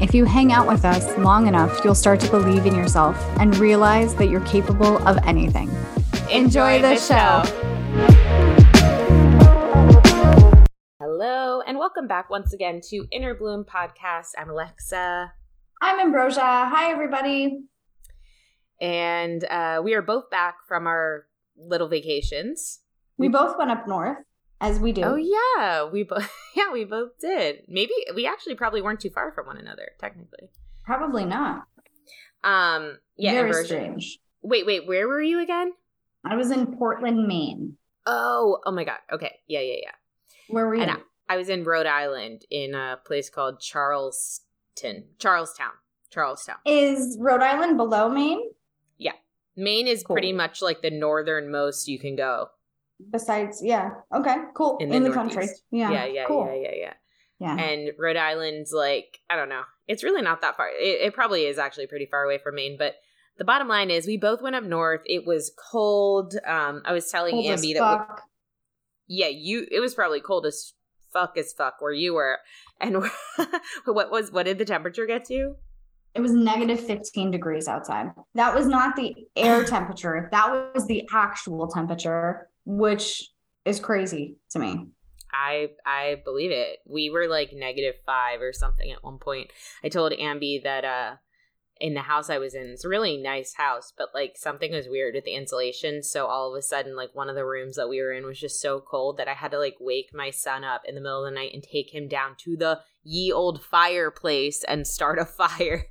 if you hang out with us long enough, you'll start to believe in yourself and realize that you're capable of anything. Enjoy, the, show. Hello, and welcome back once again to Inner Bloom Podcast. I'm Alexa. I'm Ambrosia. Hi, everybody. And uh, we are both back from our little vacations. We both went up north, as we do. Oh yeah, we both yeah we both did. Maybe we actually probably weren't too far from one another technically. Probably not. Um. Yeah. Very Ambrosia- strange. Wait, wait. Where were you again? I was in Portland, Maine. Oh, oh my God. Okay. Yeah, yeah, yeah. Where were you? I, I was in Rhode Island in a place called Charleston, Charlestown, Charlestown. Is Rhode Island below Maine? Yeah. Maine is Cool. pretty much like the northernmost you can go. Besides, yeah. Okay, cool. In In the the, country. Yeah. yeah, yeah, cool. yeah, yeah, yeah. Yeah. And Rhode Island's like I don't know. It's really not that far. It, it probably is actually pretty far away from Maine, but the bottom line is we both went up north. It was cold. Um, I was telling Cold as Ambi that fuck. yeah, you it was probably cold as fuck as fuck where you were. And what was what did the temperature get to? It was negative 15 degrees outside. That was not the air temperature. That was the actual temperature, which is crazy to me. I I believe it. We were like negative five or something at one point. I told Ambi that uh in the house I was in, it's a really nice house, but like something was weird with the insulation. So all of a sudden, like one of the rooms that we were in was just so cold that I had to like wake my son up in the middle of the night and take him down to the ye old fireplace and start a fire,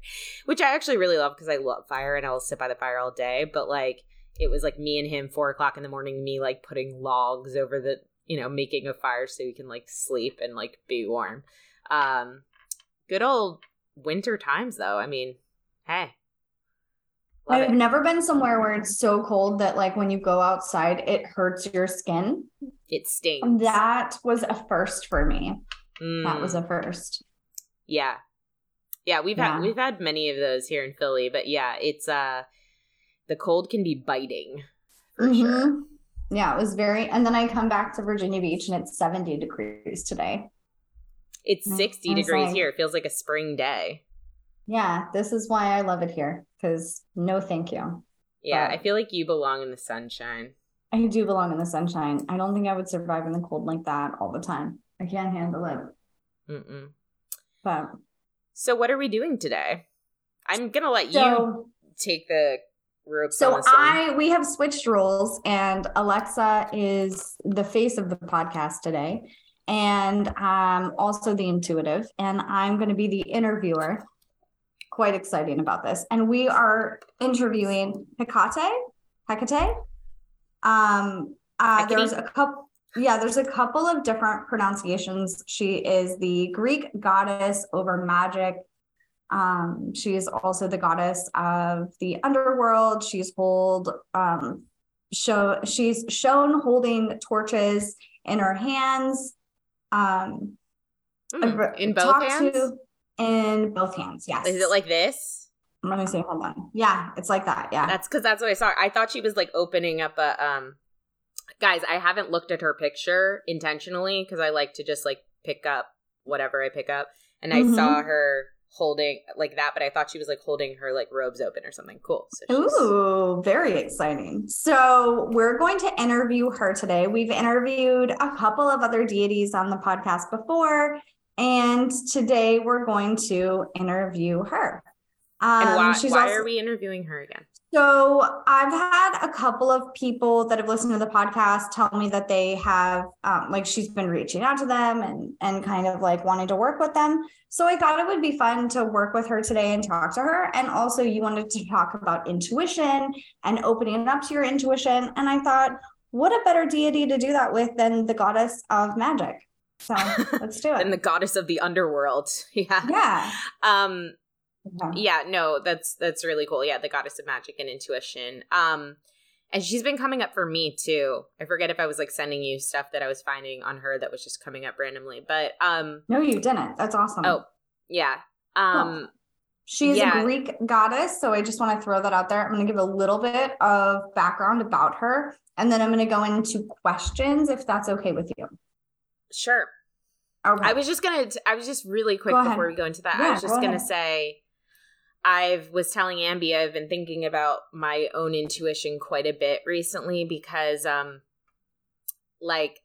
which I actually really love because I love fire and I'll sit by the fire all day. But like it was like me and him four o'clock in the morning, me like putting logs over the you know, making a fire so we can like sleep and like be warm. Um good old winter times though. I mean, hey. Love I've it. never been somewhere where it's so cold that like when you go outside, it hurts your skin. It stings. That was a first for me. That Mm, was a first. yeah. Yeah, we've Yeah. had we've had many of those here in Philly, but yeah, it's uh the cold can be biting for sure. Mhm. Yeah, it was very. And then I come back to Virginia Beach and it's 70 degrees today. It's 60 I was degrees like- here. It feels like a spring day. Yeah, this is why I love it here because no thank you. Yeah, But- I feel like you belong in the sunshine. I do belong in the sunshine. I don't think I would survive in the cold like that all the time. I can't handle it. Mm-mm. But So what are we doing today? I'm gonna let you take the. So. I we have switched roles and Alexa is the face of the podcast today and um also the intuitive and I'm going to be the interviewer. Quite exciting about this. And we are interviewing Hecate. Hecate. Um uh there's a couple yeah, there's a couple of different pronunciations. She is the Greek goddess over magic. Um, she is also the goddess of the underworld. She's hold um show she's shown holding torches in her hands. Um Mm, in both hands. to- in both hands, yes. Is it like this? let me see, hold on. Yeah, it's like that. Yeah. That's because that's what I saw. I thought she was like opening up a um. Guys, I haven't looked at her picture intentionally because I like to just like pick up whatever I pick up, and I Mhm. saw her holding like that, but I thought she was like holding her like robes open or something. Cool. So she's- Ooh, very exciting. So, we're going to interview her today. We've interviewed a couple of other deities on the podcast before, and today we're going to interview her. Um, And why, she's why also- are we interviewing her again? So I've had a couple of people that have listened to the podcast tell me that they have, um, like, she's been reaching out to them and and kind of like wanting to work with them. So I thought it would be fun to work with her today and talk to her. And also, you wanted to talk about intuition and opening up to your intuition. And I thought, what a better deity to do that with than the goddess of magic. So let's do it. and the goddess of the underworld. Yeah. Yeah. Um Yeah. yeah, no, that's that's really cool. Yeah, the goddess of magic and intuition. Um and she's been coming up for me too. I forget if I was like sending you stuff that I was finding on her that was just coming up randomly. But um No, you didn't. That's awesome. oh, yeah. Um She's Yeah. a Greek goddess. So I just want to throw that out there. I'm going to give a little bit of background about her. And then I'm going to go into questions if that's okay with you. sure. Okay. I was just gonna. I was just really quick before we go into that. I was just go gonna ahead. say, I was telling Ambi I've been thinking about my own intuition quite a bit recently because, um, like,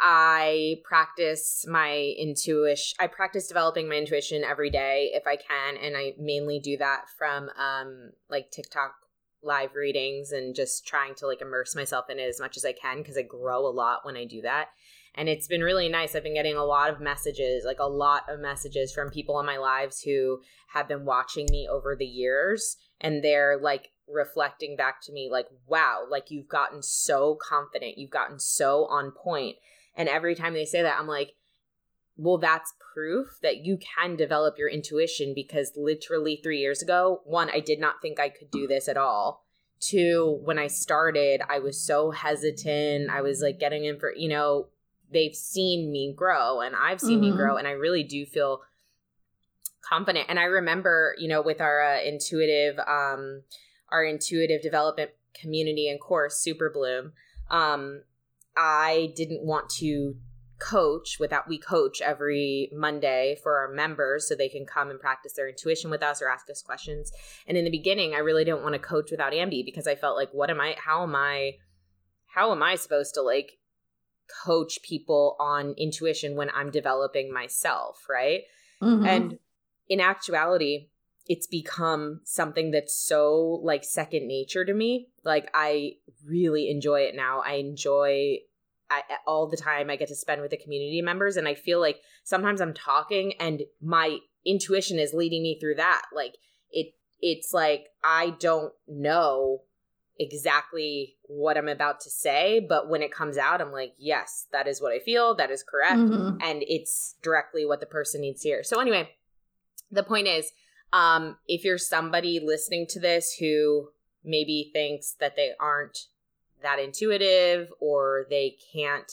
I practice my intuition. I practice developing my intuition every day if I can, and I mainly do that from um like TikTok live readings and just trying to like immerse myself in it as much as I can because I grow a lot when I do that and it's been really nice. I've been getting a lot of messages, like a lot of messages from people in my lives who have been watching me over the years and they're like reflecting back to me like, "Wow, like you've gotten so confident, you've gotten so on point." And every time they say that, I'm like, "Well, that's proof that you can develop your intuition because literally 3 years ago, one, I did not think I could do this at all." Two, when I started, I was so hesitant. I was like getting in for, you know, they've seen me grow and I've seen me Mhm. grow and I really do feel confident. And I remember, you know, with our uh, intuitive um our intuitive development community and course Superbloom, um I didn't want to coach without we coach every Monday for our members so they can come and practice their intuition with us or ask us questions. And in the beginning, I really didn't want to coach without Ambi because I felt like what am I how am I how am I supposed to like coach people on intuition when I'm developing myself, right? Mhm. And in actuality, it's become something that's so like second nature to me. Like I really enjoy it now. I enjoy I, all the time I get to spend with the community members and I feel like sometimes I'm talking and my intuition is leading me through that. Like it it's like I don't know exactly what I'm about to say, but when it comes out I'm like, yes, that is what I feel. That is correct Mhm. and it's directly what the person needs to hear. So anyway, the point is, um, if you're somebody listening to this who maybe thinks that they aren't that intuitive or they can't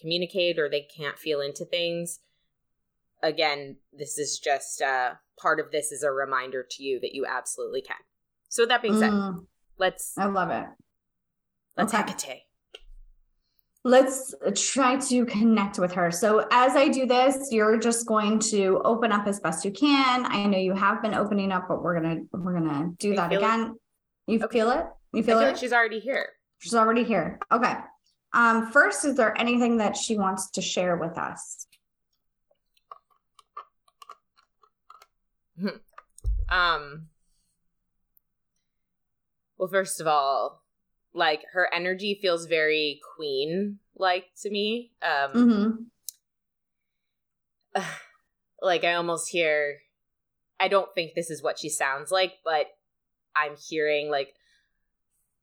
communicate or they can't feel into things, again, this is just uh, part of this is a reminder to you that you absolutely can. So with that being said, Mm, let's I love it. let's okay. Hecate. Let's try to connect with her. So as I do this, you're just going to open up as best you can. I know you have been opening up, but we're gonna we're gonna do I that feel it. again. You Okay. feel it? You I feel feel it? like she's already here. She's already here. Okay. Um, first, is there anything that she wants to share with us? Um Well, first of all, like her energy feels very queen like to me. Um Mm-hmm. like I almost hear I don't think this is what she sounds like, but I'm hearing like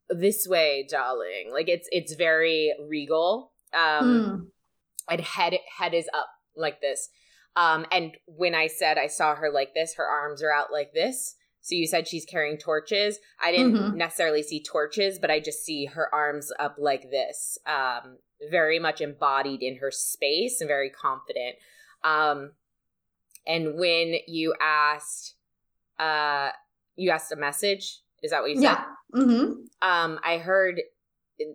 this way, darling. Like it's it's very regal. Um Mm. and head head is up like this. Um, and when I said I saw her like this, her arms are out like this. So you said she's carrying torches. I didn't Mhm. necessarily see torches, but I just see her arms up like this. Um, very much embodied in her space and very confident. Um, and when you asked, uh, you asked a message. Is that what you said? Yeah. Mm-hmm. Um i heard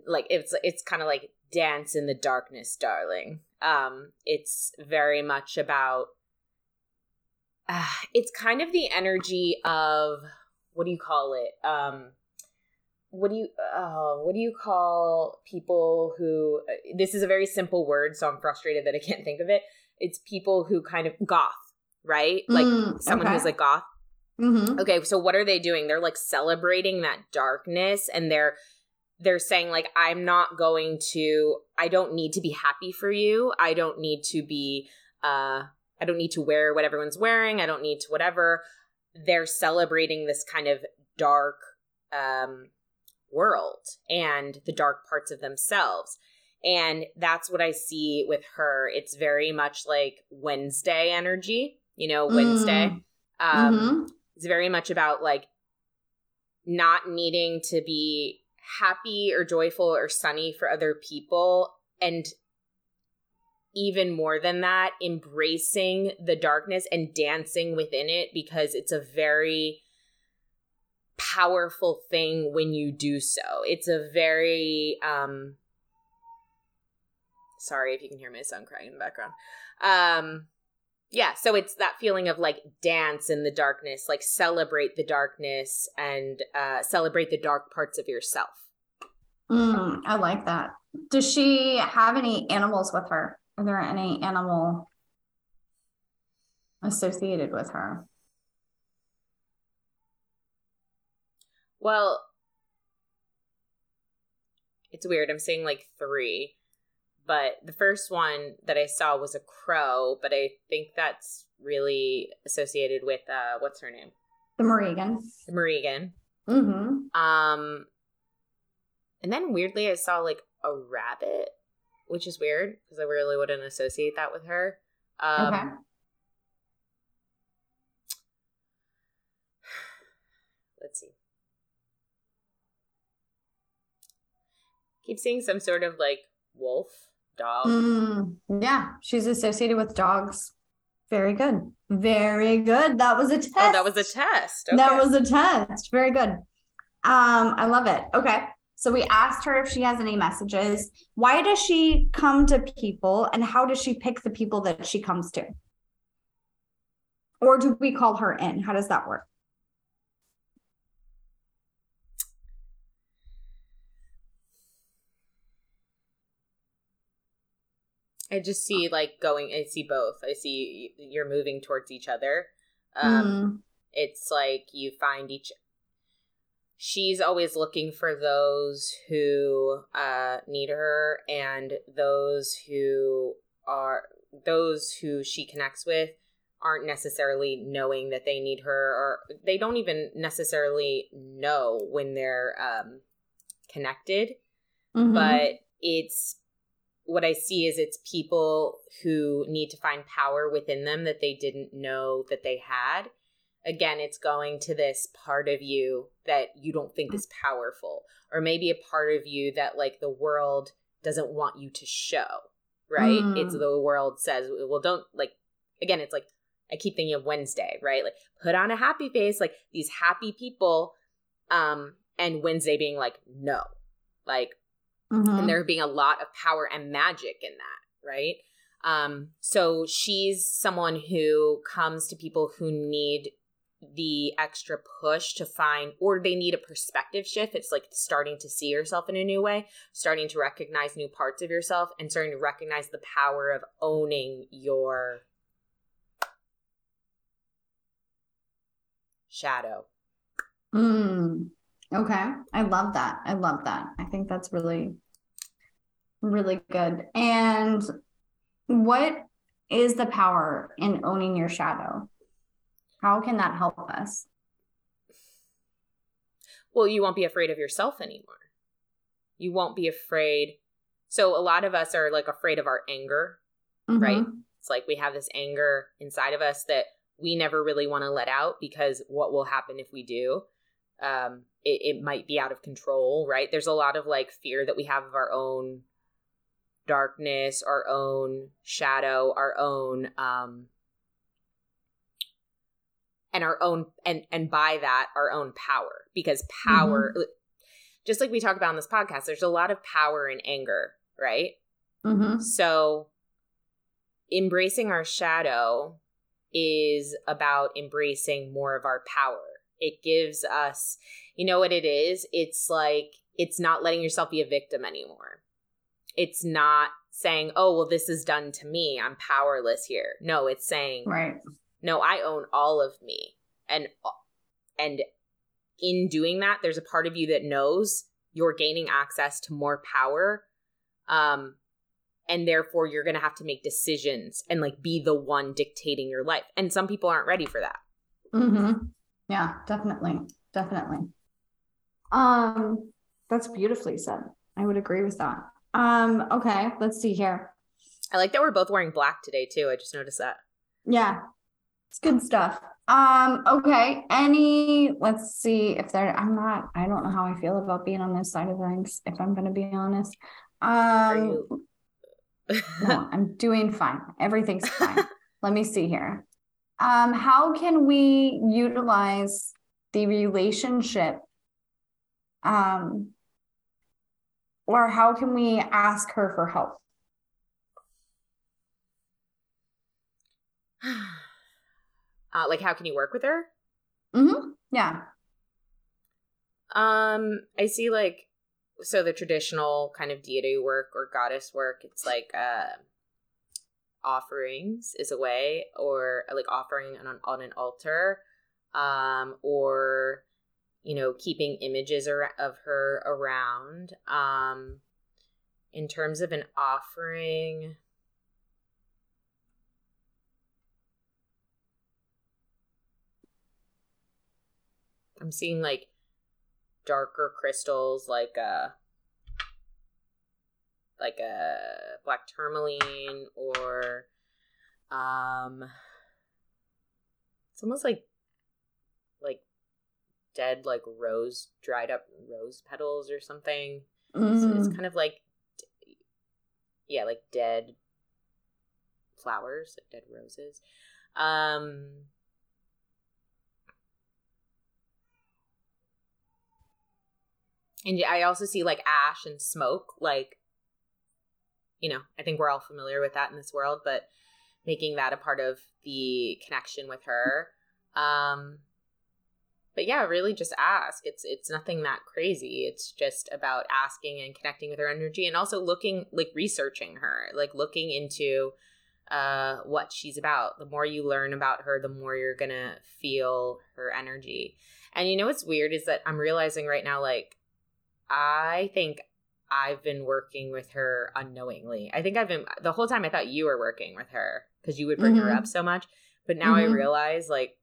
like it's it's kind of like dance in the darkness darling. Um it's very much about uh, it's kind of the energy of what do you call it? Um what do you uh, what do you call people who this is a very simple word so i'm frustrated that i can't think of it. It's people who kind of goth right? Like Mm, someone okay. who's like goth Mm-hmm. Okay, so what are they doing? They're like celebrating that darkness and they're they're saying like I'm not going to I don't need to be happy for you. I don't need to be uh I don't need to wear what everyone's wearing. I don't need to whatever. They're celebrating this kind of dark um world and the dark parts of themselves. And that's what I see with her. It's very much like Wednesday energy, you know, Wednesday. Mm. Um Mhm. It's very much about like not needing to be happy or joyful or sunny for other people and even more than that embracing the darkness and dancing within it because it's a very powerful thing when you do so. It's a very um sorry if you can hear my son crying in the background. Um yeah so it's that feeling of like dance in the darkness like celebrate the darkness and uh celebrate the dark parts of yourself Mm, I like that. Does she have any animals with her? Are there any animal associated with her? well it's weird i'm saying like three but the first one that i saw was a crow but i think that's really associated with uh what's her name The Morrigan. Morrigan. Mm-hmm. Um, and then weirdly, I saw like a rabbit, which is weird because I really wouldn't associate that with her. Um, okay. Let's see. Keep seeing some sort of like wolf, dog. Mm, yeah, she's associated with dogs. Very good. Very good. That was a test. Oh, that was a test. Okay. That was a test. Very good. Um, I love it. Okay. So we asked her if she has any messages. Why does she come to people and how does she pick the people that she comes to? Or do we call her in? How does that work? I just see like going. I see both. I see you're moving towards each other. Um, Mm, it's like you find each she's always looking for those who uh need her and those who are those who she connects with aren't necessarily knowing that they need her or they don't even necessarily know when they're um connected mhm. but it's what I see is it's people who need to find power within them that they didn't know that they had. Again, it's going to this part of you that you don't think is powerful, or maybe a part of you that like the world doesn't want you to show, right? Mm. It's the world says, well, don't like, again, it's like, I keep thinking of Wednesday, right? Like, put on a happy face, like these happy people, um, and Wednesday being like, no, like, Mhm. and there being a lot of power and magic in that, right? Um, so she's someone who comes to people who need the extra push to find, or they need a perspective shift. It's like starting to see yourself in a new way, starting to recognize new parts of yourself, and starting to recognize the power of owning your shadow. Mm, okay. I love that. I love that. I think that's really, really good. And what is the power in owning your shadow? How can that help us? well, you won't be afraid of yourself anymore. You won't be afraid. So, a lot of us are like afraid of our anger, right? Mhm. It's like we have this anger inside of us that we never really want to let out because what will happen if we do? Um, it, it might be out of control, right? There's a lot of like fear that we have of our own darkness, our own shadow, our own um and our own and and by that our own power because power just like we talk about in this podcast there's a lot of power in anger right Mhm. so embracing our shadow is about embracing more of our power it gives us you know what it is it's like it's not letting yourself be a victim anymore it's not saying oh well this is done to me i'm powerless here no it's saying Right. no, I own all of me. And and in doing that there's a part of you that knows you're gaining access to more power um and therefore you're going to have to make decisions and like be the one dictating your life and some people aren't ready for that mm-hmm. Yeah definitely definitely um that's beautifully said i would agree with that um okay let's see here i like that we're both wearing black today too i just noticed that yeah it's good stuff um, okay. Any let's see if there I'm not I don't know how I feel about being on this side of things, if I'm gonna be honest. Um no, I'm doing fine. Everything's fine. Let me see here. Um, how can we utilize the relationship? Um, or how can we ask her for help? Uh, like, how can you work with her? Mm-hmm. Yeah. Um, I see like so the traditional kind of deity work or goddess work. It's like uh, offerings is a way, or like offering on on an altar, um, or you know keeping images of her around. Um, in terms of an offering I'm seeing like darker crystals like a like a black tourmaline or um it's almost like like dead like rose dried up rose petals or something mm. it's, it's kind of like yeah like dead flowers like dead roses um and I also see like ash and smoke, like, you know, I think we're all familiar with that in this world, but making that a part of the connection with her. Um, but yeah, really just ask. It's it's nothing that crazy. It's just about asking and connecting with her energy and also looking like researching her, like looking into uh what she's about. The more you learn about her, the more you're going to feel her energy. And you know what's weird is that I'm realizing right now like I think I've been working with her unknowingly. I think I've been the whole time I thought you were working with her because you would bring mm-hmm. her up so much. But now mm-hmm. I realize like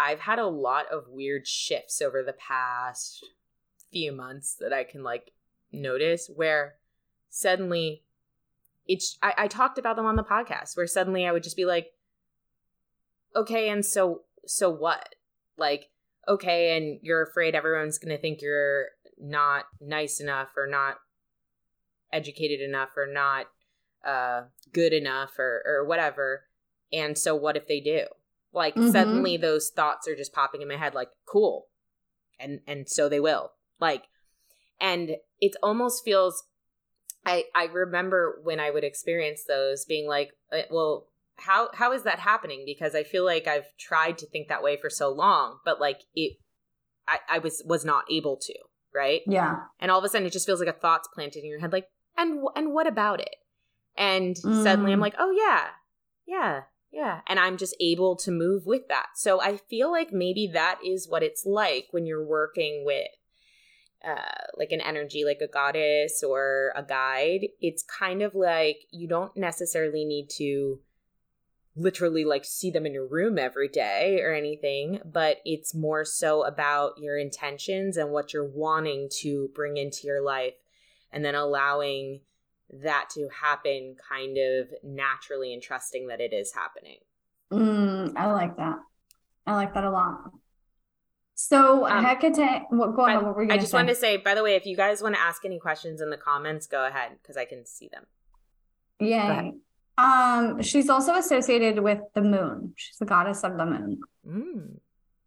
I've had a lot of weird shifts over the past few months that I can like notice where suddenly it's I, I talked about them on the podcast where suddenly I would just be like, okay, and so so what? Like, okay, and you're afraid everyone's gonna think you're not nice enough or not educated enough or not uh, good enough or, or whatever. And so, what if they do? Like, mm-hmm. suddenly those thoughts are just popping in my head, like, cool. And, and so they will. Like, and it almost feels, I, I remember when I would experience those being like, uh, well, how, how is that happening? Because I feel like I've tried to think that way for so long, but like it, I, I was, was not able to right? Yeah. And all of a sudden, it just feels like a thought's planted in your head, like, and and what about it? And mm. suddenly, I'm mm. like, oh yeah, yeah, yeah, and I'm just able to move with that. So I feel like maybe that is what it's like when you're working with. Uh, like an energy like a goddess or a guide it's kind of like you don't necessarily need to literally like see them in your room every day or anything, but it's more so about your intentions and what you're wanting to bring into your life and then allowing that to happen kind of naturally and trusting that it is happening. Mm, I like that. I like that a lot. So um, Hecate, what, go ahead. What were you I just say? wanted to say, by the way, if you guys want to ask any questions in the comments, go ahead because I can see them. Yay. Um, she's also associated with the moon. She's the goddess of the moon. Mm.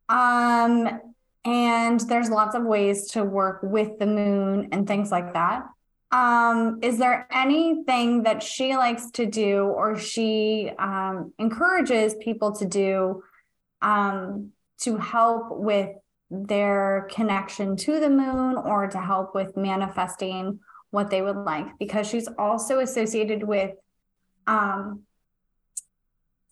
Um, and there's lots of ways to work with the moon and things like that. Um, is there anything that she likes to do or she um, encourages people to do um, to help with their connection to the moon or to help with manifesting what they would like? Because she's also associated with um,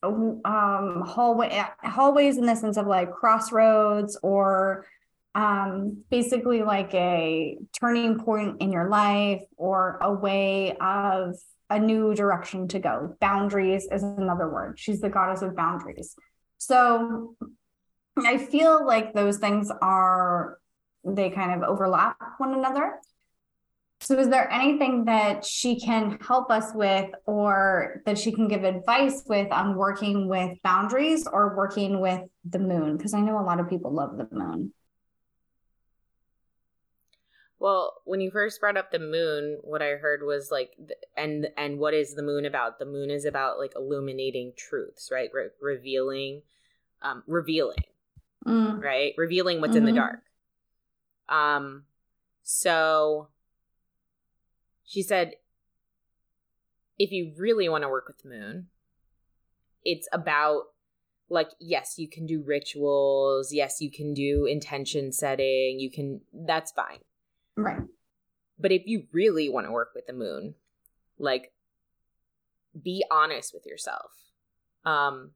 um hallway hallways in the sense of like crossroads or um basically like a turning point in your life or a way of a new direction to go. Boundaries is another word. She's the goddess of boundaries. So i feel like those things are they kind of overlap one another so, is there anything that she can help us with or that she can give advice with on working with boundaries or working with the moon? Because I know a lot of people love the moon. Well, when you first brought up the moon, what I heard was like, and and what is the moon about? The moon is about like illuminating truths, right? Re- revealing, um, revealing, mm. right? Revealing what's mm-hmm. in the mm-hmm. dark. Um, so she said, if you really want to work with the moon, it's about like yes you can do rituals yes you can do intention setting you can that's fine. Right. But if you really want to work with the moon like be honest with yourself. Um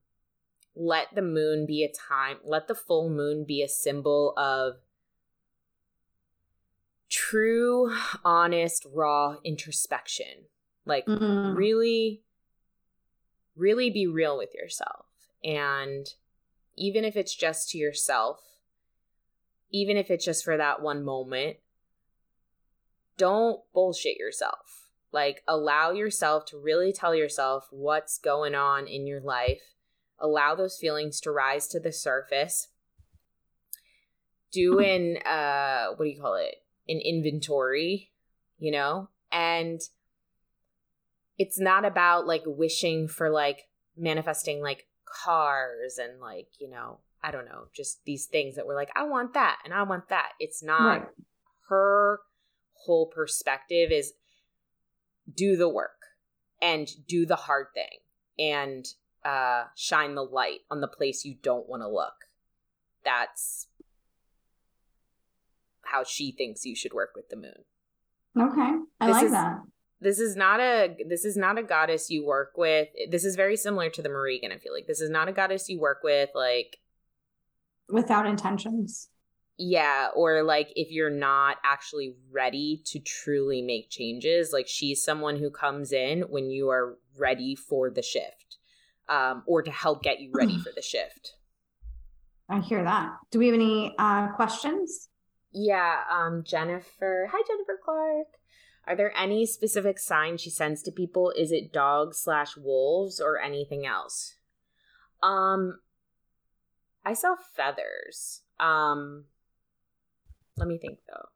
let the moon be a time let the full moon be a symbol of true, honest, raw introspection. Like, mm-hmm. really, really be real with yourself. And even if it's just to yourself, even if it's just for that one moment, don't bullshit yourself. Like, allow yourself to really tell yourself what's going on in your life. Allow those feelings to rise to the surface. Do an, uh, what do you call it? An inventory, you know? And it's not about like wishing for like manifesting like cars and like, you know, I don't know, just these things that we're like, I want that and I want that. It's not right. her whole perspective is do the work and do the hard thing and uh shine the light on the place you don't want to look. That's how she thinks you should work with the moon. Okay. I this like is, that. This is not a this is not a goddess you work with. This is very similar to the Morrigan, I feel like. This is not a goddess you work with like without intentions. Yeah, or like if you're not actually ready to truly make changes, like she's someone who comes in when you are ready for the shift. Um, or to help get you ready for the shift. I hear that. Do we have any uh, questions? Yeah, um, Jennifer. Hi, Jennifer Clark. Are there any specific signs she sends to people? Is it dogs slash wolves or anything else? Um, I saw feathers. Um, let me think though.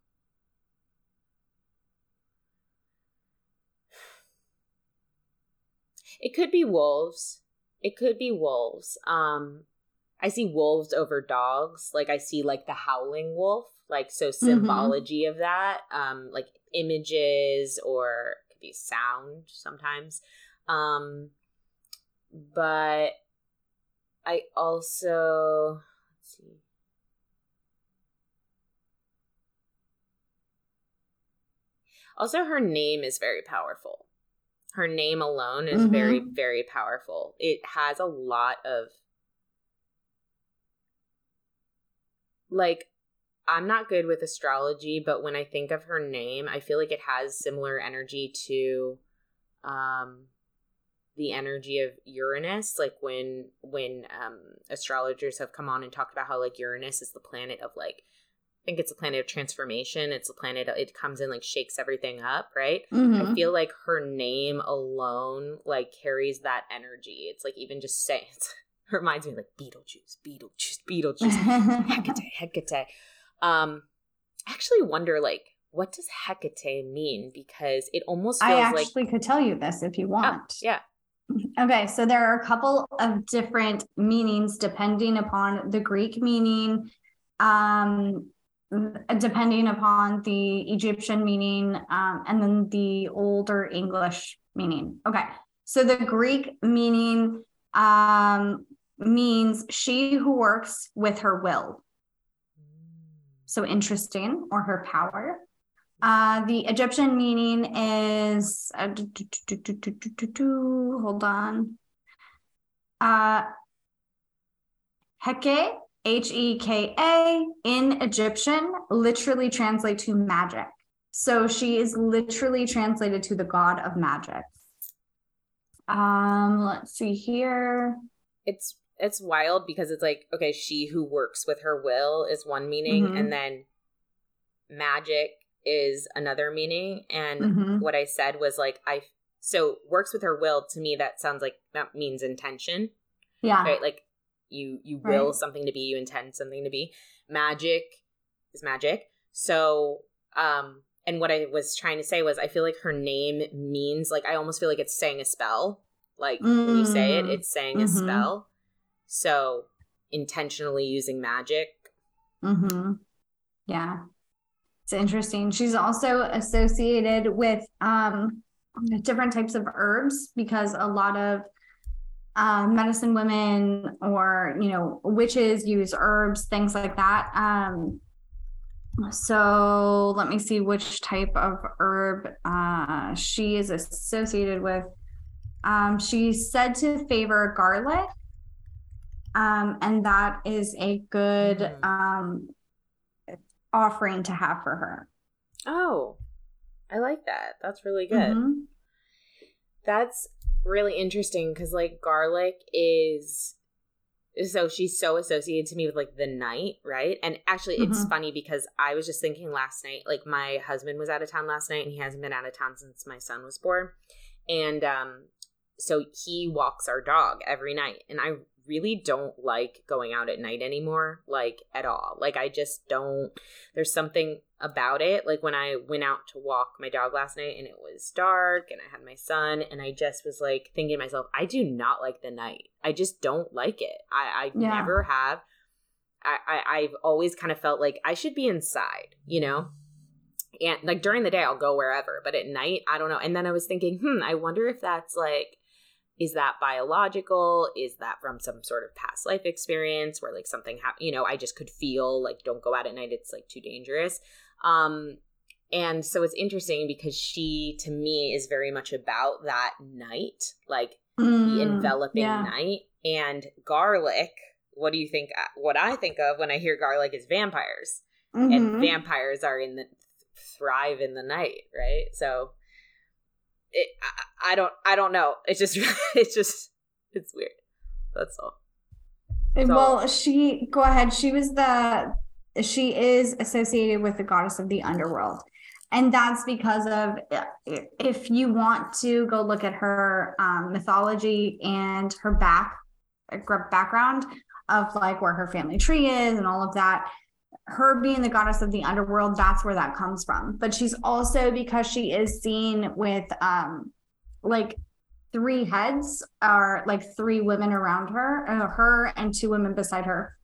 It could be wolves. It could be wolves. Um, I see wolves over dogs. Like I see like the howling wolf like so mm-hmm. symbology mm-hmm. of that um like images or could be sound sometimes um but i also let's see also her name is very powerful her name alone is mm-hmm. very very powerful it has a lot of like I'm not good with astrology, but when I think of her name, I feel like it has similar energy to um the energy of Uranus like when when um astrologers have come on and talked about how like Uranus is the planet of like I think it's a planet of transformation. It's a planet it comes in like shakes everything up, right? Mm-hmm. I feel like her name alone like carries that energy. It's like even just saying it reminds me like Beetlejuice, Beetlejuice, Beetlejuice, Hecate, Hecate. Um, I actually wonder like what does Hecate mean because it almost I actually like... could tell you this if you oh, want. Oh, yeah. Okay, so there are a couple of different meanings depending upon the Greek meaning, um, depending upon the Egyptian meaning, um, and then the older English meaning. Okay, so the Greek meaning um, means she who works with her will so interesting, or her power. Uh, the Egyptian meaning is hold on. Uh, Heka, H E K A, in Egyptian, literally translate to magic. So she is literally translated to the god of magic. Um, let's see here. It's it's wild because it's like okay, she who works with her will is one meaning, Mhm. and then magic is another meaning. And Mhm. what I said was like I so works with her will to me that sounds like that means intention, Yeah. right? Like you you will something to be, you intend something to be. Magic is magic. So um and what I was trying to say was I feel like her name means like I almost feel like it's saying a spell. Like when you say it, Mm. it's saying a Mhm. spell. So intentionally using magic. Mm-hmm. Yeah. It's interesting. She's also associated with um, different types of herbs because a lot of uh, medicine women or, you know, witches use herbs, things like that. Um, so let me see which type of herb uh, she is associated with. Um, she's said to favor garlic. Um, and that is a good Mm. um, offering to have for her. Oh, I like that. That's really good. Mhm. That's really interesting because like garlic is so she's so associated to me with like the night, right? And actually it's Mhm. funny because I was just thinking last night, like my husband was out of town last night and he hasn't been out of town since my son was born. And um so he walks our dog every night and I really don't like going out at night anymore like at all. Like I just don't there's something about it like when I went out to walk my dog last night and it was dark and I had my son and I just was like thinking to myself I do not like the night. I just don't like it. I I Yeah. never have. I, I I've always kind of felt like I should be inside, you know? And like during the day I'll go wherever, but at night I don't know. And then I was thinking, hmm, I wonder if that's like is that biological? Is that from some sort of past life experience where like something happened you know i just could feel like don't go out at night it's like too dangerous? Um and so it's interesting because she to me is very much about that night like the Mm, enveloping yeah. night. And garlic what do you think uh, what i think of when i hear garlic is vampires. And Mhm. vampires are in the thrive in the night right? So it, I, I don't i don't know it's just it's just it's weird that's all So- well, she go ahead. She was the she is associated with the goddess of the underworld. And that's because of if you want to go look at her um, mythology and her back background of like where her family tree is and all of that, her being the goddess of the underworld, that's where that comes from. But she's also because she is seen with um like three heads are like three women around her, uh, her and two women beside her.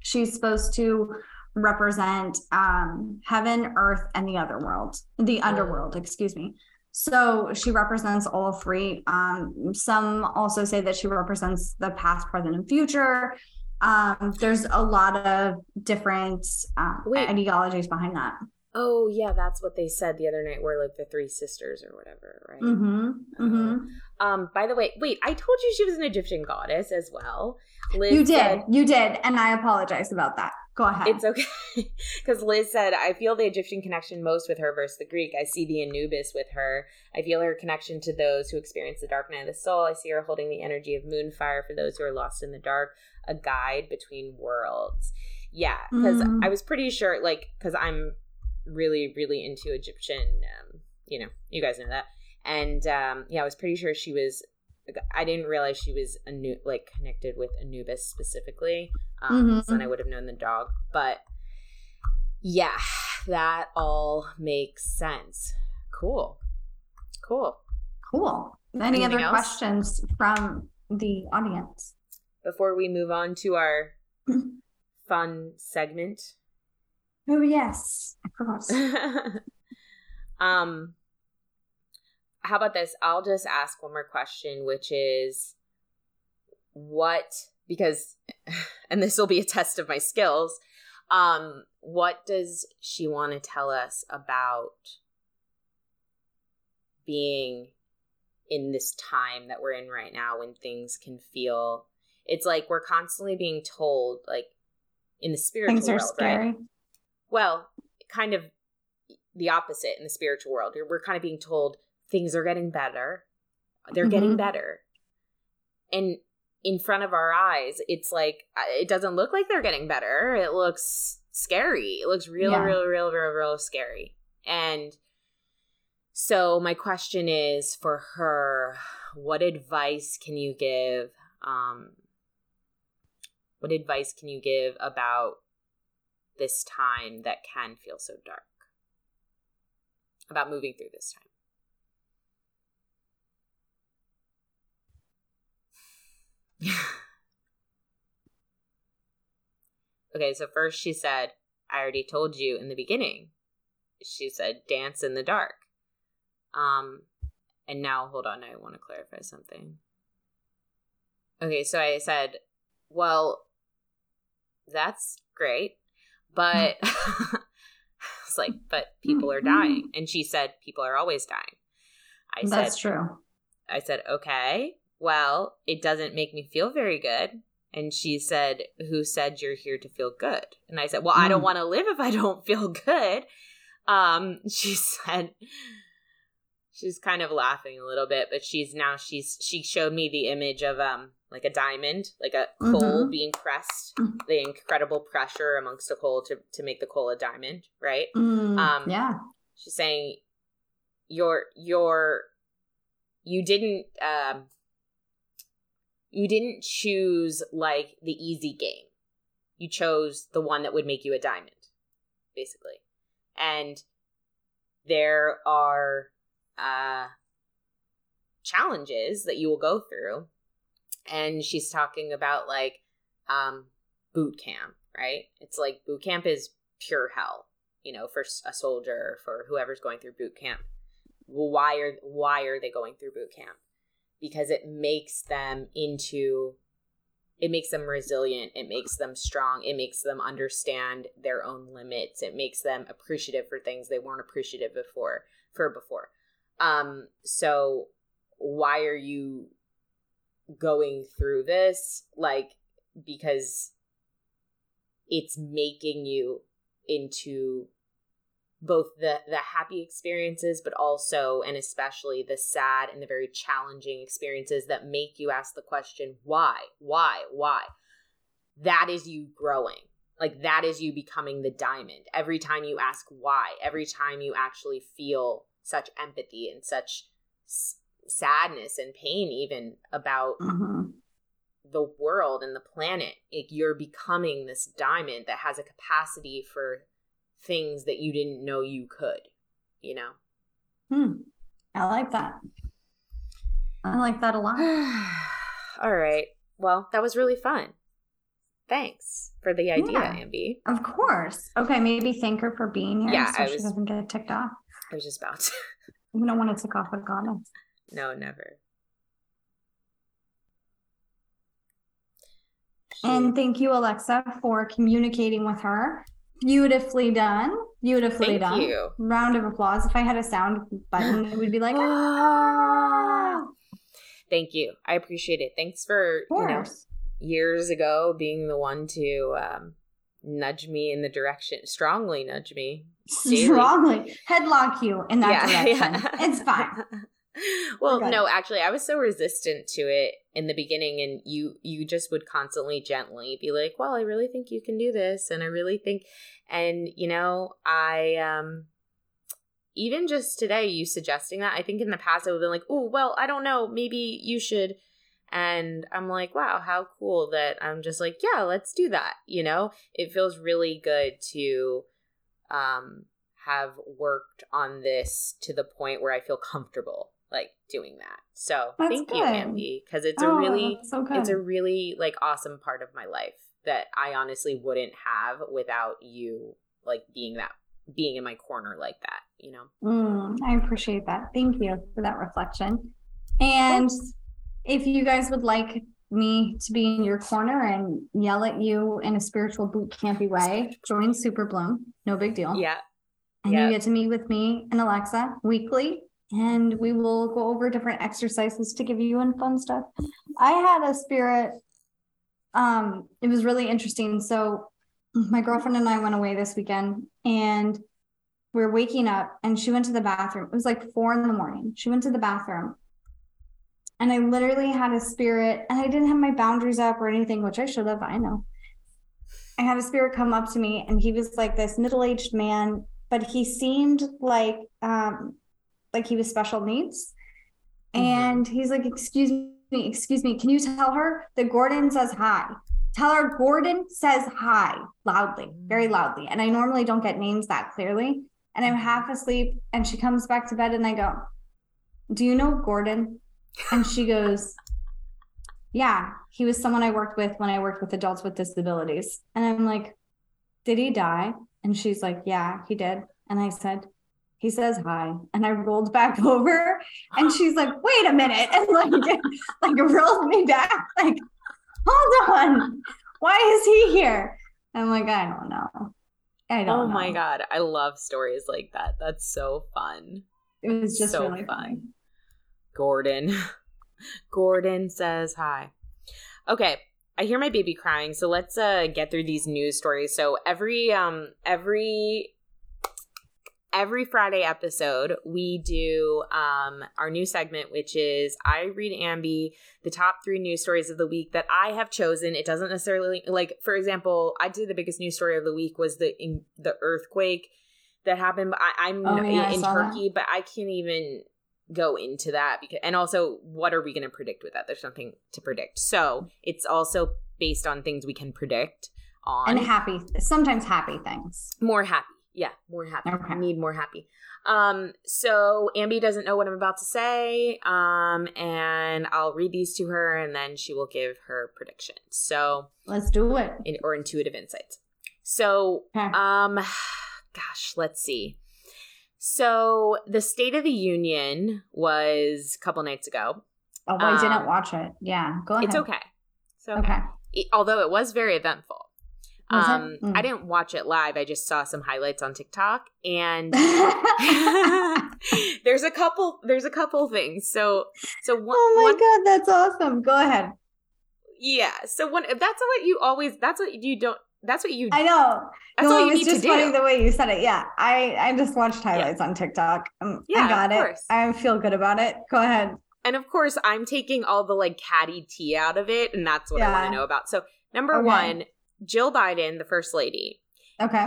She's supposed to represent um heaven, earth, and the other world, the underworld, excuse me. So she represents all three. Um, some also say that she represents the past, present, and future. Um, there's a lot of different uh, Wait. ideologies behind that. oh yeah that's what they said the other night were like the three sisters or whatever right Mm-hmm. Mm-hmm. um by the way wait i told you she was an egyptian goddess as well Liz You did. said- you did. And I apologize about that. Go ahead. It's okay. Because Liz said, I feel the Egyptian connection most with her versus the Greek. I see the Anubis with her. I feel her connection to those who experience the dark night of the soul. I see her holding the energy of moonfire for those who are lost in the dark, a guide between worlds. Yeah, because Mm. I was pretty sure, like, because I'm really, really into Egyptian, um, you know, you guys know that. And um, yeah, I was pretty sure she was. I didn't realize she was Anu- like connected with Anubis specifically. Um, so then. I would have known the dog. But yeah, that all makes sense. Cool. Cool. cool. Any Anything other else? questions from the audience? Before we move on to our fun segment. Oh, yes. I forgot. um how about this? I'll just ask one more question, which is what because and this will be a test of my skills. Um, what does she want to tell us about being in this time that we're in right now when things can feel it's like we're constantly being told like in the spiritual Things are world, scary. right? Well, kind of the opposite in the spiritual world. We're kind of being told things are getting better. They're getting Mhm. better. And in front of our eyes, it's like uh, it doesn't look like they're getting better. It looks scary. It looks real, Yeah. real, real, real, real scary. And so my question is for her, what advice can you give? Um, what advice can you give about this time that can feel so dark? About moving through this time. okay, so first she said, I already told you in the beginning. She said, dance in the dark. Um, and now hold on, I want to clarify something. Okay, so I said, well, that's great, but it's like, but people are dying. And she said, people are always dying. I That's said, that's true. I said, okay, well, it doesn't make me feel very good. And she said, who said you're here to feel good? And I said, well, I don't Mm. want to live if I don't feel good. Um, she said, she's kind of laughing a little bit, but she's now, she's, she showed me the image of, um, like a diamond, like a coal Mhm. being pressed, Mhm. the incredible pressure amongst the coal to, to make the coal a diamond, right? Mm, Um, yeah. she's saying you're you're you didn't um you didn't choose like the easy game you chose the one that would make you a diamond basically and there are uh challenges that you will go through and she's talking about like um boot camp right? It's like boot camp is pure hell you know for a soldier for whoever's going through boot camp. Why are why are they going through boot camp? Because it makes them into it makes them resilient it makes them strong it makes them understand their own limits it makes them appreciative for things they weren't appreciative before for before. Um so why are you going through this like because it's making you into both the the happy experiences but also and especially the sad and the very challenging experiences that make you ask the question why? Why? Why? That is you growing. Like that is you becoming the diamond. Every time you ask why every time you actually feel such empathy and such sadness and pain even about Mhm. the world and the planet like you're becoming this diamond that has a capacity for things that you didn't know you could you know Hmm. I like that. I like that a lot. all right well that was really fun thanks for the idea Yeah. ambi Of course. Okay, maybe thank her for being here Yeah, so I she was- doesn't get ticked off. i was just about to We don't want to tick off a goddess. No never And thank you, Alexa, for communicating with her. Beautifully done. Beautifully thank done. you Round of applause. If I had a sound button, it would be like, ah. Thank you i appreciate it thanks for you know years ago being the one to um, nudge me in the direction, strongly nudge me. daily. Strongly headlock you in that Yeah, direction. yeah. It's fine. well, We're no, actually, I was so resistant to it in the beginning, and you you just would constantly gently be like, "Well, I really think you can do this," and I really think, and you know, I um. Even just today, you suggesting that, I think in the past I would have been like, oh, well, I don't know, maybe you should. And I'm like, wow, how cool that I'm just like, yeah, let's do that. You know, it feels really good to um, have worked on this to the point where I feel comfortable like doing that. So That's thank you, good. Ambi, because it's a Oh, really, so it's a really like awesome part of my life that I honestly wouldn't have without you like being that being in my corner like that. You know. Mm, I appreciate that. Thank you for that reflection. And if you guys would like me to be in your corner and yell at you in a spiritual boot campy way, join Superbloom. No big deal. Yeah. And yeah. you get to meet with me and Alexa weekly and we will go over different exercises to give you and fun stuff. I had a spirit. Um, it was really interesting. So my girlfriend and I went away this weekend and we are waking up and she went to the bathroom. It was like four in the morning. She went to the bathroom and I literally had a spirit and I didn't have my boundaries up or anything, which I should have, I know. I had a spirit come up to me and he was like this middle-aged man, but he seemed like um like he was special needs. Mm-hmm. And he's like, excuse me, excuse me, can you tell her that Gordon says hi? Tell her Gordon says hi loudly, very loudly. And I normally don't get names that clearly. And I'm half asleep and she comes back to bed and I go, Do you know Gordon? And she goes, Yeah, he was someone I worked with when I worked with adults with disabilities. And I'm like, Did he die? And she's like, Yeah, he did. And I said, He says hi. And I rolled back over and she's like, Wait a minute. And like, like rolled me back, like, hold on. Why is he here? I'm like, I don't know. I don't Oh know. my God. I love stories like that. That's so fun. It was just so really fun. fun. Gordon. Gordon says hi. Okay, I hear my baby crying, so let's uh get through these news stories. So every um every every Friday episode we do um our new segment which is I read Ambi the top 3 news stories of the week that I have chosen. It doesn't necessarily like for example, I'd say the biggest news story of the week was the in, the earthquake that happened but I, I'm Oh, yeah, I in saw that. Turkey, but I can't even go into that because and also what are we going to predict with that there's nothing to predict so it's also based on things we can predict on And happy, sometimes happy things. more happy yeah more happy Okay. Need more happy um so ambi doesn't know what i'm about to say um and i'll read these to her and then she will give her prediction. so Let's do it. in, or intuitive insights so Okay. um gosh let's see so the state of the union was a couple nights ago oh, I didn't um, watch it. Yeah, go ahead. it's okay it's okay, Okay. It- although it was very eventful? Um Mm. i didn't watch it live i just saw some highlights on tiktok and there's a couple there's a couple things so so one, oh my one god, that's awesome. Go ahead. yeah so one that's what you always that's what you don't that's what you I know. that's no, all you need just to funny do the way you said it. Yeah, I I just watched highlights on TikTok. Um, Yeah, I got it. course. I feel good about it. Go ahead. and of course i'm taking all the like catty tea out of it and that's what i want to know about so number Okay. one jill biden the first lady Okay.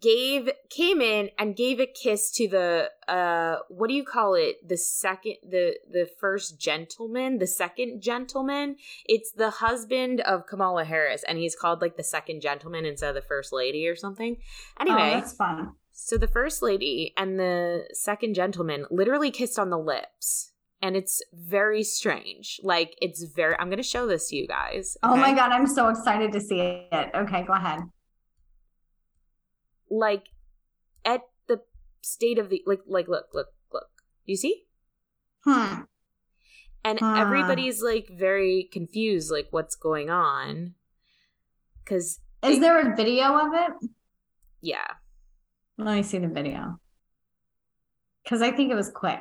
gave came in and gave a kiss to the uh what do you call it the second the the first gentleman the second gentleman it's the husband of kamala harris and he's called like the second gentleman instead of the first lady or something anyway oh, that's fun. so the first lady and the second gentleman literally kissed on the lips and it's very strange like it's very i'm gonna show this to you guys Oh my god, I'm so excited to see it. Okay, go ahead. like at the state of the like like look look look you see Hmm. and everybody's like very confused like what's going on because Is there a video of it? yeah Let me see the video. Because I think it was quick.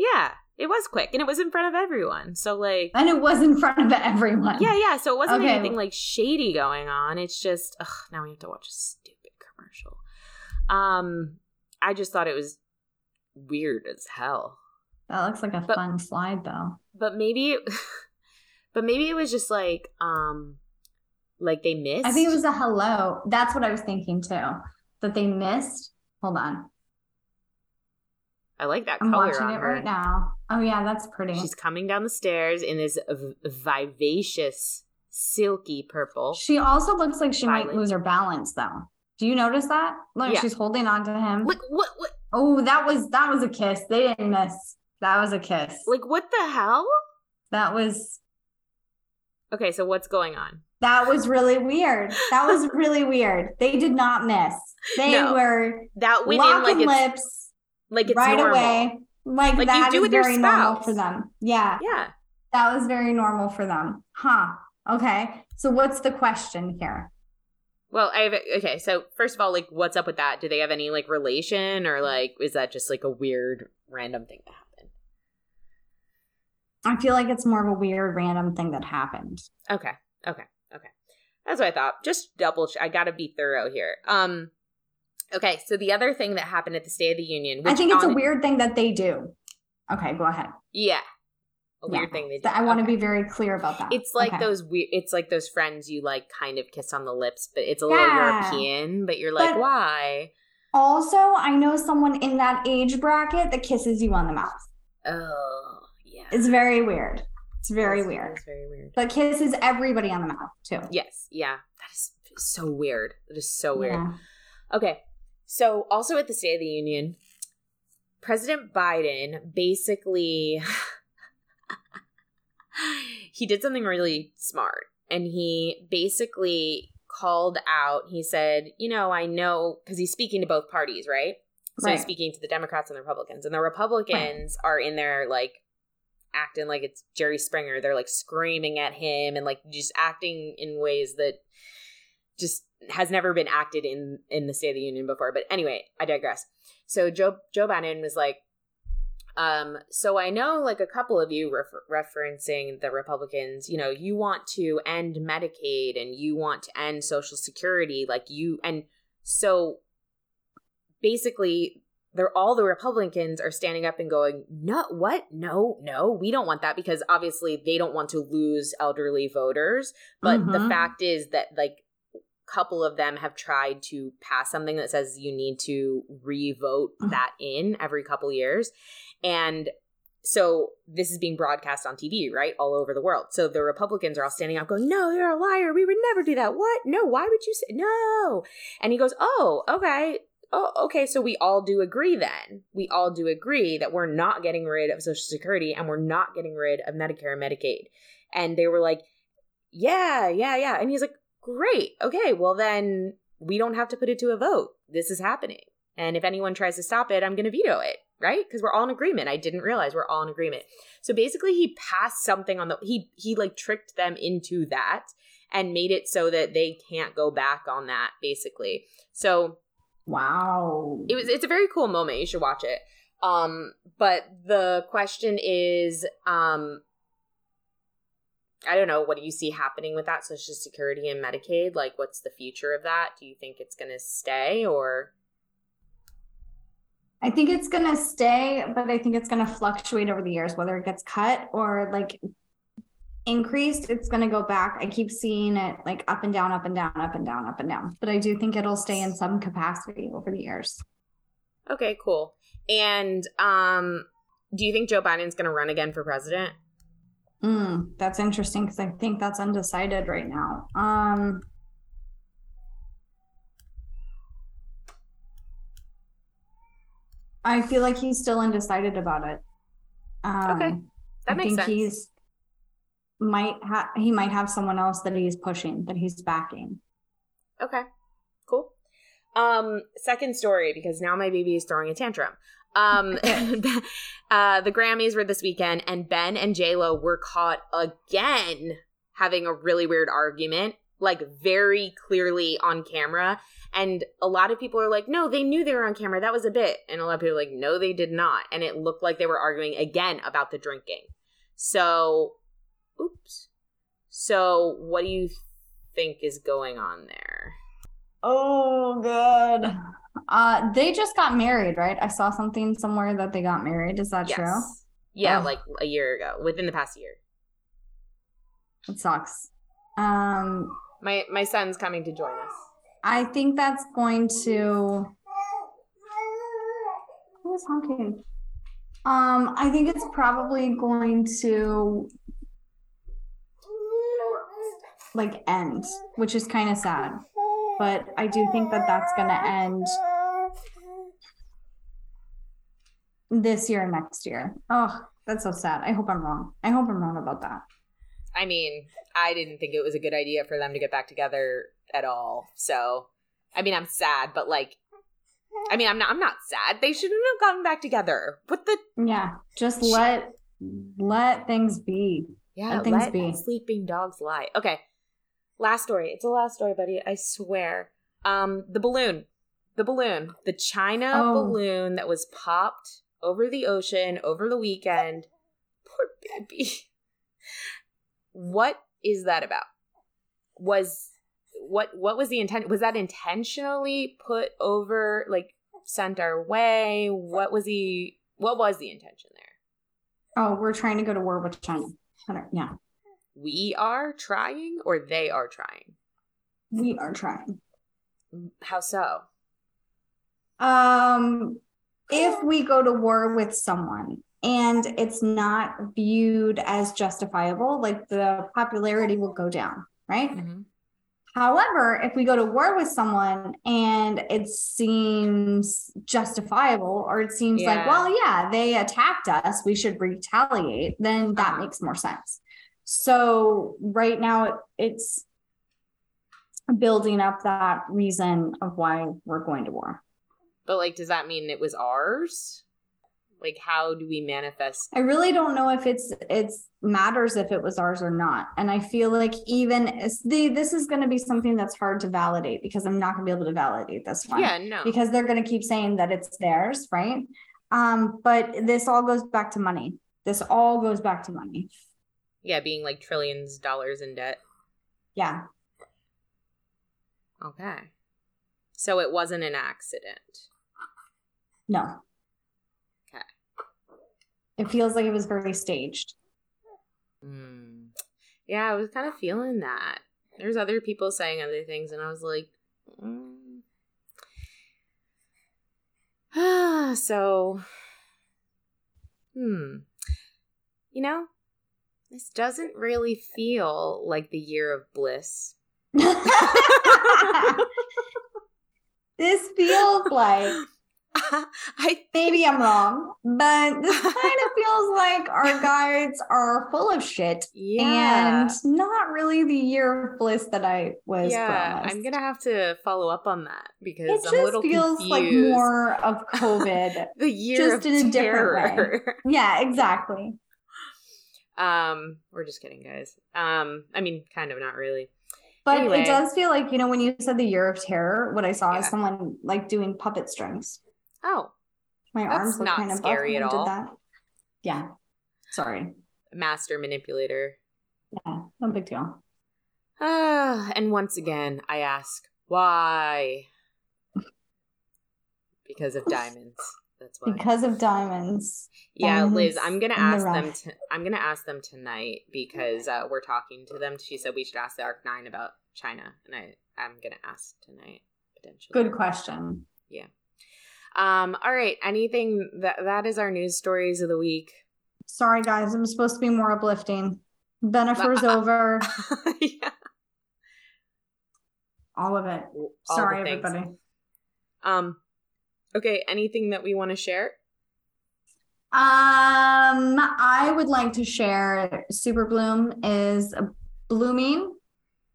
Yeah it was quick and it was in front of everyone so like And it was in front of everyone. yeah yeah so it wasn't Okay. anything like shady going on it's just ugh, now we have to watch a stupid commercial um i just thought it was weird as hell That looks like a But- fun slide though. but maybe but maybe it was just like um like they missed I think it was a hello. That's what I was thinking too. That they missed. Hold on. I like that I'm color watching on it her right now. Oh yeah, that's pretty. She's coming down the stairs in this v- vivacious, silky purple. She also looks like she might lose her balance though. Do you notice that? Look, Yeah. she's holding on to him. Like what? What? Oh, that was that was a kiss. They didn't miss. That was a kiss. Like what the hell? that was Okay, so what's going on? that was really weird. That was really weird. They did not miss. They No. were That went in locking like lips like it's right normal. away. Like, Like you do is very normal spouse. for them. Yeah, Yeah. that was very normal for them. Huh. Okay. So what's the question here? Well, I have okay. So first of all, like, what's up with that? Do they have any like relation, or like, is that just like a weird random thing that happened? I feel like it's more of a weird random thing that happened. Okay, okay, okay. That's what I thought. Just double. Ch- I gotta be thorough here. Um. Okay, so the other thing that happened at the State of the Union, I think it's on- a weird thing that they do. Okay, go ahead. Yeah, a weird yeah. thing they do. I want to okay. be very clear about that. It's like okay. those weird. It's like those friends you like, kind of kiss on the lips, but it's a yeah. little European. But you're like, but why? Also, I know someone in that age bracket that kisses you on the mouth. Oh, yeah. It's very weird. It's very that's, weird. It's very weird. But kisses everybody on the mouth too. Yes. Yeah. That is so weird. That is so weird. Yeah. Okay. So, also at the State of the Union, President Biden basically he did something really smart and he basically called out he said you know i know because he's speaking to both parties right so right. he's speaking to the democrats and the republicans and the republicans right. are in there like acting like it's jerry springer they're like screaming at him and like just acting in ways that just has never been acted in in the state of the union before but anyway i digress so joe joe biden was like um, so I know like a couple of you refer- referencing the Republicans, you know, you want to end Medicaid and you want to end Social Security, like you, and so basically they're all the Republicans are standing up and going, no, what? No, no, we don't want that because obviously they don't want to lose elderly voters. But mm-hmm. the fact is that like couple of them have tried to pass something that says you need to re-vote mm-hmm. that in every couple years and so this is being broadcast on TV, right? All over the world. So the Republicans are all standing up going, No, you're a liar. We would never do that. What? No, why would you say no? And he goes, Oh, okay. Oh, okay. So we all do agree then. We all do agree that we're not getting rid of Social Security and we're not getting rid of Medicare and Medicaid. And they were like, Yeah, yeah, yeah. And he's like, Great. Okay. Well, then we don't have to put it to a vote. This is happening. And if anyone tries to stop it, I'm going to veto it right? Because we're all in agreement. I didn't realize we're all in agreement. So basically he passed something on the he he like tricked them into that and made it so that they can't go back on that basically. So wow. It was it's a very cool moment. You should watch it. Um but the question is um I don't know. What do you see happening with that Social Security and Medicaid? Like, what's the future of that? Do you think it's going to stay or? I think it's going to stay, but I think it's going to fluctuate over the years, whether it gets cut or like increased, it's going to go back. I keep seeing it like up and down, up and down, up and down, up and down. But I do think it'll stay in some capacity over the years. Okay, cool. And um do you think Joe Biden's going to run again for president? Mm, that's interesting because I think that's undecided right now. Um I feel like he's still undecided about it. Um, okay, that I makes sense. He's might have he might have someone else that he's pushing that he's backing. Okay, cool. Um, second story because now my baby is throwing a tantrum. Um, uh, the Grammys were this weekend, and Ben and J Lo were caught again having a really weird argument, like very clearly on camera. And a lot of people are like, no, they knew they were on camera. That was a bit. And a lot of people are like, no, they did not. And it looked like they were arguing again about the drinking. So, oops. So, what do you think is going on there? Oh, good. Uh, they just got married, right? I saw something somewhere that they got married. Is that yes. true? Yeah, oh. like a year ago, within the past year. It sucks. Um, my my son's coming to join us. I think that's going to. Who's honking? Um, I think it's probably going to like end, which is kind of sad. But I do think that that's going to end this year and next year. Oh, that's so sad. I hope I'm wrong. I hope I'm wrong about that. I mean, I didn't think it was a good idea for them to get back together at all. So, I mean, I'm sad, but like, I mean, I'm not. I'm not sad. They shouldn't have gotten back together. Put the yeah. Just let let things be. Yeah, let things let be. Sleeping dogs lie. Okay, Last story. It's a last story, buddy. I swear. Um, the balloon. The balloon. The China Oh. balloon that was popped over the ocean over the weekend. Poor baby. What is that about? Was what what was the intent was that intentionally put over like sent our way? What was the what was the intention there? Oh, we're trying to go to war with China. Yeah, We are trying or they are trying? we are trying. How so? Um, if we go to war with someone and it's not viewed as justifiable, like the popularity will go down, right? Mm-hmm. However, if we go to war with someone and it seems justifiable, or it seems like, well, yeah, they attacked us, we should retaliate, then that Uh-huh. makes more sense. So, right now, it's building up that reason of why we're going to war. But like, does that mean it was ours? Like, how do we manifest? I really don't know if it's it's matters if it was ours or not. And I feel like even the this is going to be something that's hard to validate because I'm not going to be able to validate this one. Yeah, no. because they're going to keep saying that it's theirs, right? Um, but this all goes back to money. This all goes back to money. yeah, being like trillions of dollars in debt. Yeah. Okay. So it wasn't an accident. No. Okay. It feels like it was very staged. Hmm. Yeah, I was kind of feeling that. There's other people saying other things, and I was like, ah, so, hmm. You know, this doesn't really feel like the year of bliss. this feels like I maybe I'm wrong, but this kind of feels like our guides are full of shit yeah. and not really the year of bliss that I was yeah, promised. I'm gonna have to follow up on that because It I'm a little just feels like more of COVID. the year just of in a different terror. yeah, exactly. um, we're just kidding, guys. Um, I mean, kind of, not really. But Anyway. it does feel like, you know, when you said the year of terror, what I saw is someone like doing puppet strings. Oh, My That's arms look not kind of scary at all. Did that. Yeah. Sorry. master manipulator. Yeah, no big deal. Ah, and once again, I ask why. Because of diamonds. That's why. Because of diamonds. yeah, Liz, I'm gonna in the ask them. To, I'm gonna ask them tonight because uh, we're talking to them. She said we should ask the Arc Nine about China, and I I'm gonna ask tonight potentially. Good question. Um. All right. Anything that that is our news stories of the week. Sorry, guys. I'm supposed to be more uplifting. Bennifer's over. yeah. All of it. All Sorry, everybody. Um. Okay. Anything that we want to share? Um, I would like to share Superbloom is blooming.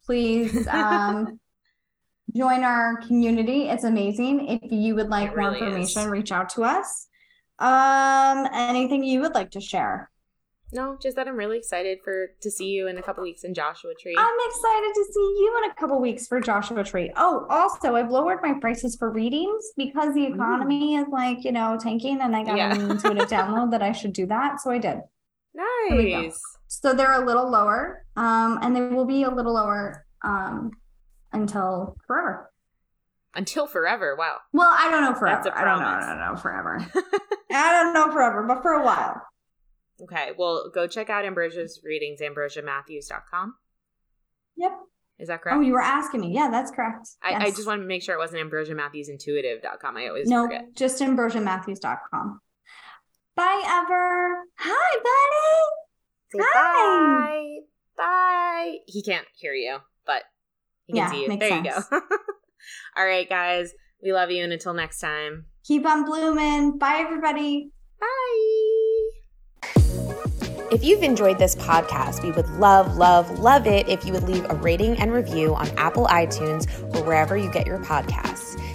Please um join our community. It's amazing. If you would like It more information, is. reach out to us. Um, anything you would like to share? No, just that I'm really excited for to see you in a couple weeks in Joshua Tree. I'm excited to see you in a couple weeks for Joshua Tree. Oh, also, I've lowered my prices for readings because the economy is like, you know, tanking and I got Yeah. an intuitive download that I should do that. So I did. nice. So they're a little lower, um, and they will be a little lower um, until forever. Until forever. Wow. Well, I don't know forever. I don't know. I don't know forever. I don't know forever, but for a while. Okay. Well, go check out Ambrosia's readings, ambrosiamatthews.com. Yep. Is that oh, correct? Oh, you were asking me. Yeah, that's correct. I, I just want to make sure it wasn't ambrosiamatthewsintuitive.com. I always no, forget. just ambrosiamatthews.com. Bye, Ever. Hi, buddy. Say Hi. bye. Bye. He can't hear you, but he can Yeah, see you. makes There sense. you go. All right, guys. We love you. And until next time, Keep on blooming. Bye, everybody. bye. If you've enjoyed this podcast, we would love, love, love it if you would leave a rating and review on Apple iTunes or wherever you get your podcasts.